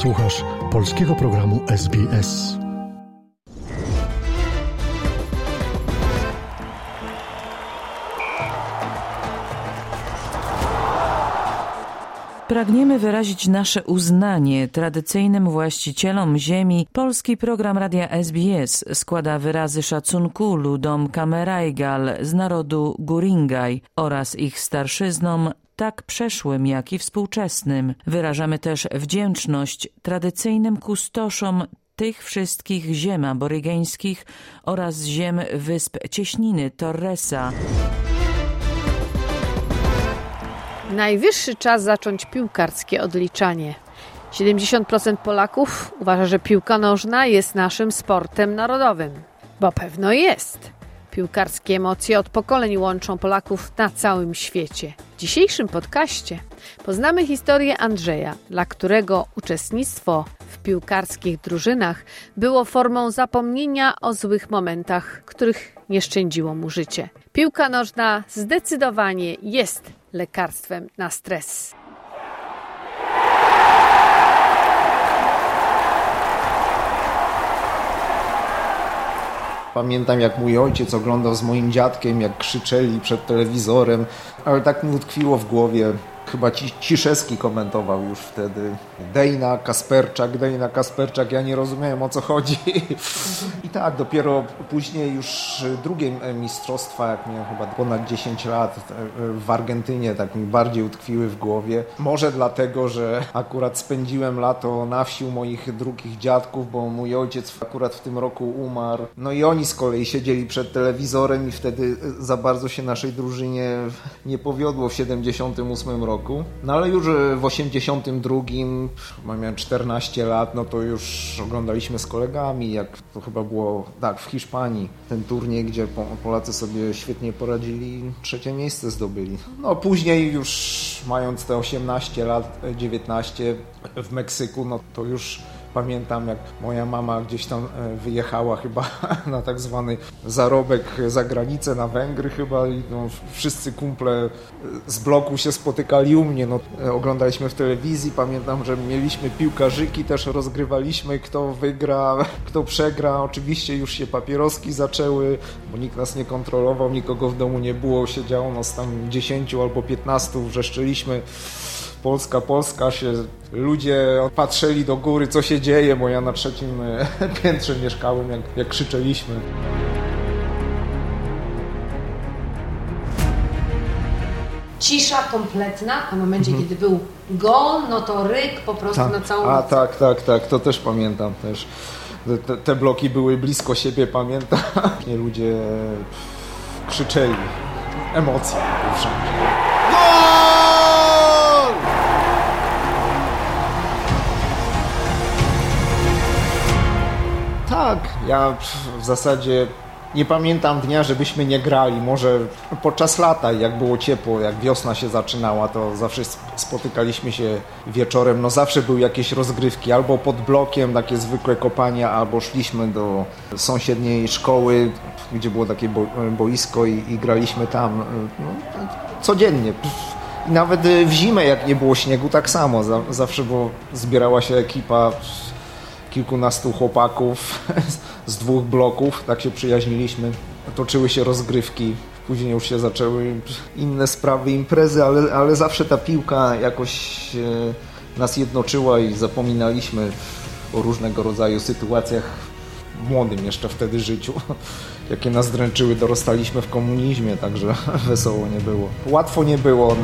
Słuchasz polskiego programu SBS. Pragniemy wyrazić nasze uznanie tradycyjnym właścicielom ziemi. Polski program Radia SBS składa wyrazy szacunku ludom Kamerajgal z narodu Guringaj oraz ich starszyznom tak przeszłym, jak i współczesnym. Wyrażamy też wdzięczność tradycyjnym kustoszom tych wszystkich ziem aborygeńskich oraz ziem wysp Cieśniny Torresa. Najwyższy czas zacząć piłkarskie odliczanie. 70% Polaków uważa, że piłka nożna jest naszym sportem narodowym. Bo pewno jest. Piłkarskie emocje od pokoleń łączą Polaków na całym świecie. W dzisiejszym podcaście poznamy historię Andrzeja, dla którego uczestnictwo w piłkarskich drużynach było formą zapomnienia o złych momentach, których nie szczędziło mu życie. Piłka nożna zdecydowanie jest lekarstwem na stres. Pamiętam jak mój ojciec oglądał z moim dziadkiem, jak krzyczeli przed telewizorem, ale tak mi utkwiło w głowie. Chyba Ciszewski komentował już wtedy. Dejna, Kasperczak, Dejna, Kasperczak. Ja nie rozumiałem o co chodzi. I tak, dopiero później już drugie mistrzostwa, jak miałem chyba ponad 10 lat w Argentynie, tak mi bardziej utkwiły w głowie. Może dlatego, że akurat spędziłem lato na wsi u moich drugich dziadków, bo mój ojciec akurat w tym roku umarł. No i oni z kolei siedzieli przed telewizorem i wtedy za bardzo się naszej drużynie nie powiodło w 78 roku roku. No ale już w 82, miałem 14 lat, no to już oglądaliśmy z kolegami, jak to chyba było, tak, w Hiszpanii, ten turniej, gdzie Polacy sobie świetnie poradzili, trzecie miejsce zdobyli. No później już mając te 18 lat, 19 w Meksyku, no to już Pamiętam, jak moja mama gdzieś tam e, wyjechała chyba na tak zwany zarobek za granicę, na Węgry chyba i no, wszyscy kumple z bloku się spotykali u mnie. No, e, oglądaliśmy w telewizji, pamiętam, że mieliśmy piłkarzyki, też rozgrywaliśmy, kto wygra, kto przegra. Oczywiście już się papieroski zaczęły, bo nikt nas nie kontrolował, nikogo w domu nie było, siedziało nas tam 10 albo 15, wrzeszczeliśmy Polska, Polska się ludzie patrzyli do góry, co się dzieje, bo ja na trzecim e, piętrze mieszkałem, jak, jak krzyczeliśmy. Cisza kompletna, a w momencie, mhm. kiedy był gol, no to ryk po prostu tak. na całą A tak, tak, tak, to też pamiętam też. Te, te bloki były blisko siebie, pamiętam. Ludzie krzyczeli. Emocje wszędzie. Tak, ja w zasadzie nie pamiętam dnia, żebyśmy nie grali. Może podczas lata, jak było ciepło, jak wiosna się zaczynała, to zawsze spotykaliśmy się wieczorem. No zawsze były jakieś rozgrywki, albo pod blokiem, takie zwykłe kopania, albo szliśmy do sąsiedniej szkoły, gdzie było takie boisko i, i graliśmy tam no, codziennie. I nawet w zimę, jak nie było śniegu, tak samo. Zawsze było, zbierała się ekipa kilkunastu chłopaków z dwóch bloków, tak się przyjaźniliśmy. Toczyły się rozgrywki, później już się zaczęły inne sprawy, imprezy, ale, ale zawsze ta piłka jakoś e, nas jednoczyła i zapominaliśmy o różnego rodzaju sytuacjach w młodym jeszcze wtedy życiu, jakie nas dręczyły, dorastaliśmy w komunizmie, także wesoło nie było. Łatwo nie było.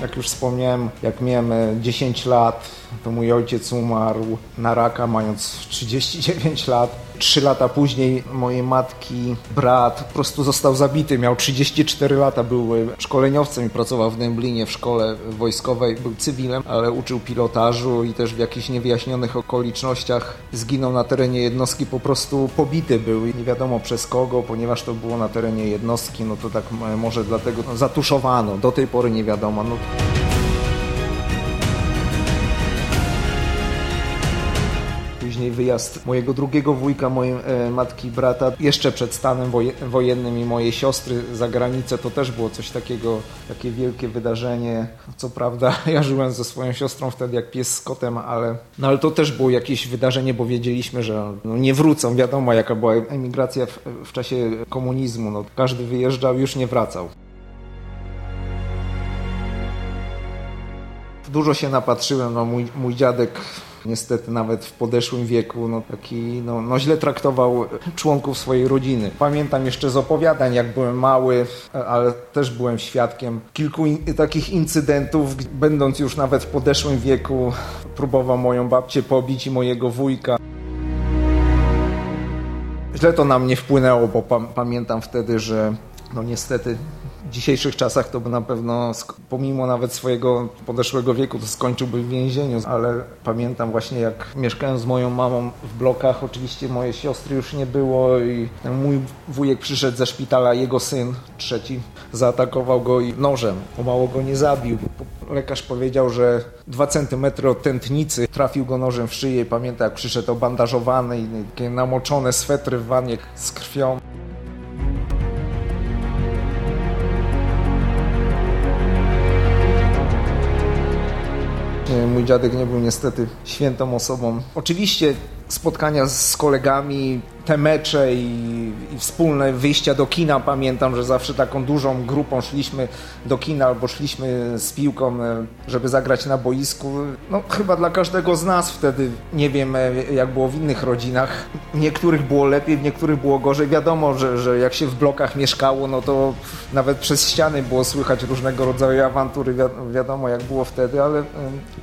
Jak już wspomniałem, jak miałem 10 lat, to mój ojciec umarł na raka, mając 39 lat. Trzy lata później mojej matki brat po prostu został zabity. Miał 34 lata, był szkoleniowcem i pracował w Dęblinie w szkole wojskowej. Był cywilem, ale uczył pilotażu i też w jakichś niewyjaśnionych okolicznościach zginął na terenie jednostki. Po prostu pobity był i nie wiadomo przez kogo, ponieważ to było na terenie jednostki, no to tak może dlatego zatuszowano. Do tej pory nie wiadomo. No. Później wyjazd mojego drugiego wujka, mojej e, matki brata, jeszcze przed stanem wojennym i mojej siostry za granicę, to też było coś takiego, takie wielkie wydarzenie. Co prawda ja żyłem ze swoją siostrą wtedy jak pies z kotem, ale, no, ale to też było jakieś wydarzenie, bo wiedzieliśmy, że no, nie wrócą. Wiadomo jaka była emigracja w, w czasie komunizmu. No, każdy wyjeżdżał, już nie wracał. Dużo się napatrzyłem, no mój, mój dziadek niestety nawet w podeszłym wieku no, taki, no, no źle traktował członków swojej rodziny. Pamiętam jeszcze z opowiadań, jak byłem mały, ale też byłem świadkiem kilku in takich incydentów, będąc już nawet w podeszłym wieku, próbował moją babcię pobić i mojego wujka. Źle to na mnie wpłynęło, bo pa pamiętam wtedy, że no niestety w dzisiejszych czasach to by na pewno, pomimo nawet swojego podeszłego wieku, to skończyłby w więzieniu, ale pamiętam właśnie jak mieszkałem z moją mamą w blokach, oczywiście mojej siostry już nie było i mój wujek przyszedł ze szpitala, jego syn trzeci zaatakował go i nożem, o mało go nie zabił. Lekarz powiedział, że dwa centymetry od tętnicy trafił go nożem w szyję. Pamiętam jak przyszedł obandażowany i namoczone swetry w wanie z krwią. Mój dziadek nie był niestety świętą osobą. Oczywiście spotkania z kolegami, te mecze i, i, wspólne wyjścia do kina. Pamiętam, że zawsze taką dużą grupą szliśmy do kina albo szliśmy z piłką, e, żeby zagrać na boisku. No chyba dla każdego z nas wtedy, nie wiem e, jak było w innych rodzinach. Niektórych było lepiej, w niektórych było gorzej. Wiadomo, że, że jak się w blokach mieszkało, no to nawet przez ściany było słychać różnego rodzaju awantury. Wi wiadomo jak było wtedy, ale e,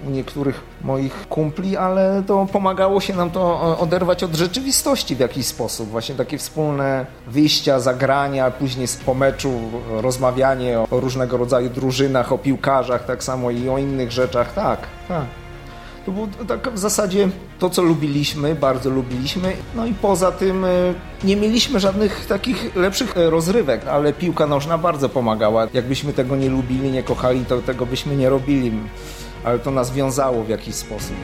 u niektórych moich kumpli, ale to pomagało się nam to oderwać od rzeczywistości w jakiś sposób. Właśnie takie wspólne wyjścia, zagrania, później po meczu rozmawianie o różnego rodzaju drużynach, o piłkarzach, tak samo i o innych rzeczach. Tak, tak. To było tak w zasadzie to, co lubiliśmy, bardzo lubiliśmy. No i poza tym e, nie mieliśmy żadnych takich lepszych e, rozrywek, ale piłka nożna bardzo pomagała. Jakbyśmy tego nie lubili, nie kochali, to tego byśmy nie robili. Ale to nas wiązało w jakiś sposób.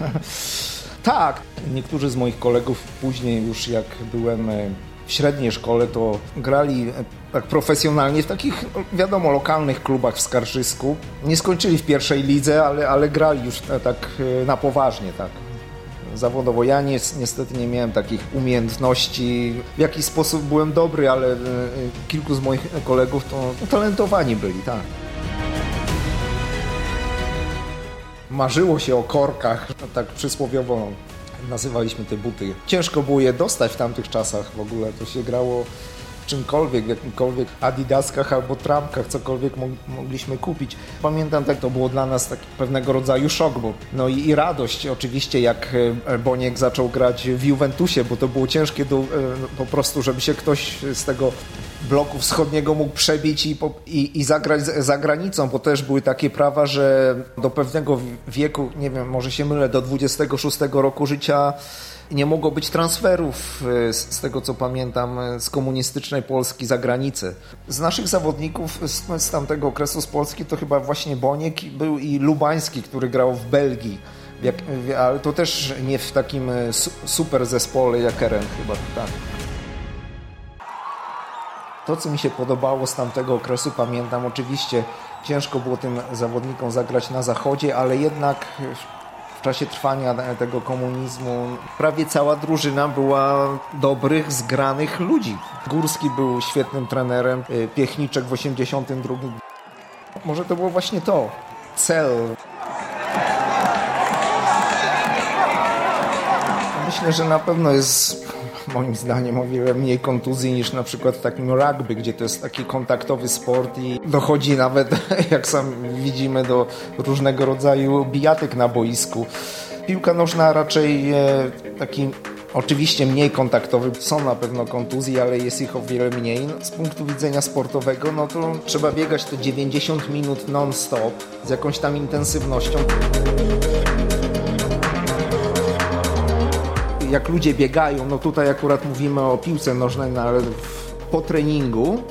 tak, niektórzy z moich kolegów później już jak byłem e, w średniej szkole, to grali e, tak profesjonalnie w takich, wiadomo, lokalnych klubach w Skarżysku. Nie skończyli w pierwszej lidze, ale, ale grali już e, tak na poważnie, tak. Zawodowo ja nie, niestety nie miałem takich umiejętności. W jakiś sposób byłem dobry, ale kilku z moich kolegów to talentowani byli, tak. Marzyło się o korkach, tak przysłowiowo nazywaliśmy te buty. Ciężko było je dostać w tamtych czasach w ogóle, to się grało czymkolwiek, w jakimkolwiek adidaskach albo trampkach, cokolwiek mogliśmy kupić. Pamiętam, tak to było dla nas taki pewnego rodzaju szok, bo no i, i radość oczywiście, jak e, Boniek zaczął grać w Juventusie, bo to było ciężkie do, e, po prostu, żeby się ktoś z tego bloku wschodniego mógł przebić i, i, i zagrać za granicą, bo też były takie prawa, że do pewnego wieku, nie wiem, może się mylę, do 26 roku życia nie mogło być transferów, e, z, tego co pamiętam, e, z komunistycznej Polski za granicę. Z naszych zawodników z, z tamtego okresu z Polski to chyba właśnie Boniek był i Lubański, który grał w Belgii. Jak, ale to też nie w takim e, super zespole jak Eren chyba, tak. To, co mi się podobało z tamtego okresu, pamiętam, oczywiście ciężko było tym zawodnikom zagrać na zachodzie, ale jednak w czasie trwania tego komunizmu prawie cała drużyna była dobrych, zgranych ludzi. Górski był świetnym trenerem, y, Piechniczek w 82. Może to było właśnie to, cel. Myślę, że na pewno jest moim zdaniem o wiele mniej kontuzji niż na przykład w takim rugby, gdzie to jest taki kontaktowy sport i dochodzi nawet, jak sam widzimy, do różnego rodzaju bijatek na boisku. Piłka nożna raczej e, taki oczywiście mniej kontaktowy. Są na pewno kontuzje, ale jest ich o wiele mniej. Z punktu widzenia sportowego, no to trzeba biegać te 90 minut non-stop z jakąś tam intensywnością jak ludzie biegają, no tutaj akurat mówimy o piłce nożnej, no ale po treningu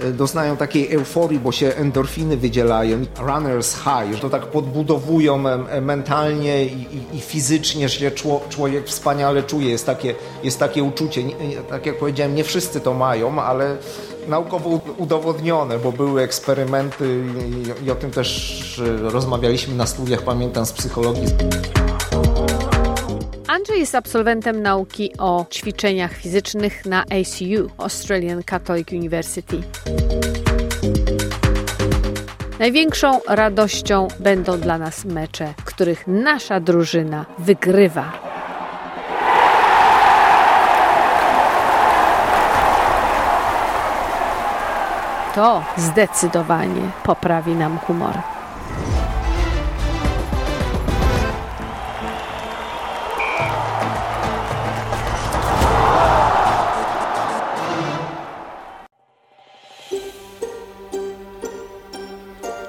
e, doznają takiej euforii, bo się endorfiny wydzielają, runners high, że to tak podbudowują mentalnie i, i, i fizycznie, że człowiek wspaniale czuje. Jest takie, jest takie uczucie, tak jak powiedziałem, nie wszyscy to mają, ale naukowo udowodnione, bo były eksperymenty i, i o tym też rozmawialiśmy na studiach, pamiętam, z psychologii. Andrzej jest absolwentem nauki o ćwiczeniach fizycznych na ACU, Australian Catholic University. Największą radością będą dla nas mecze, w których nasza drużyna wygrywa. To zdecydowanie poprawi nam humor.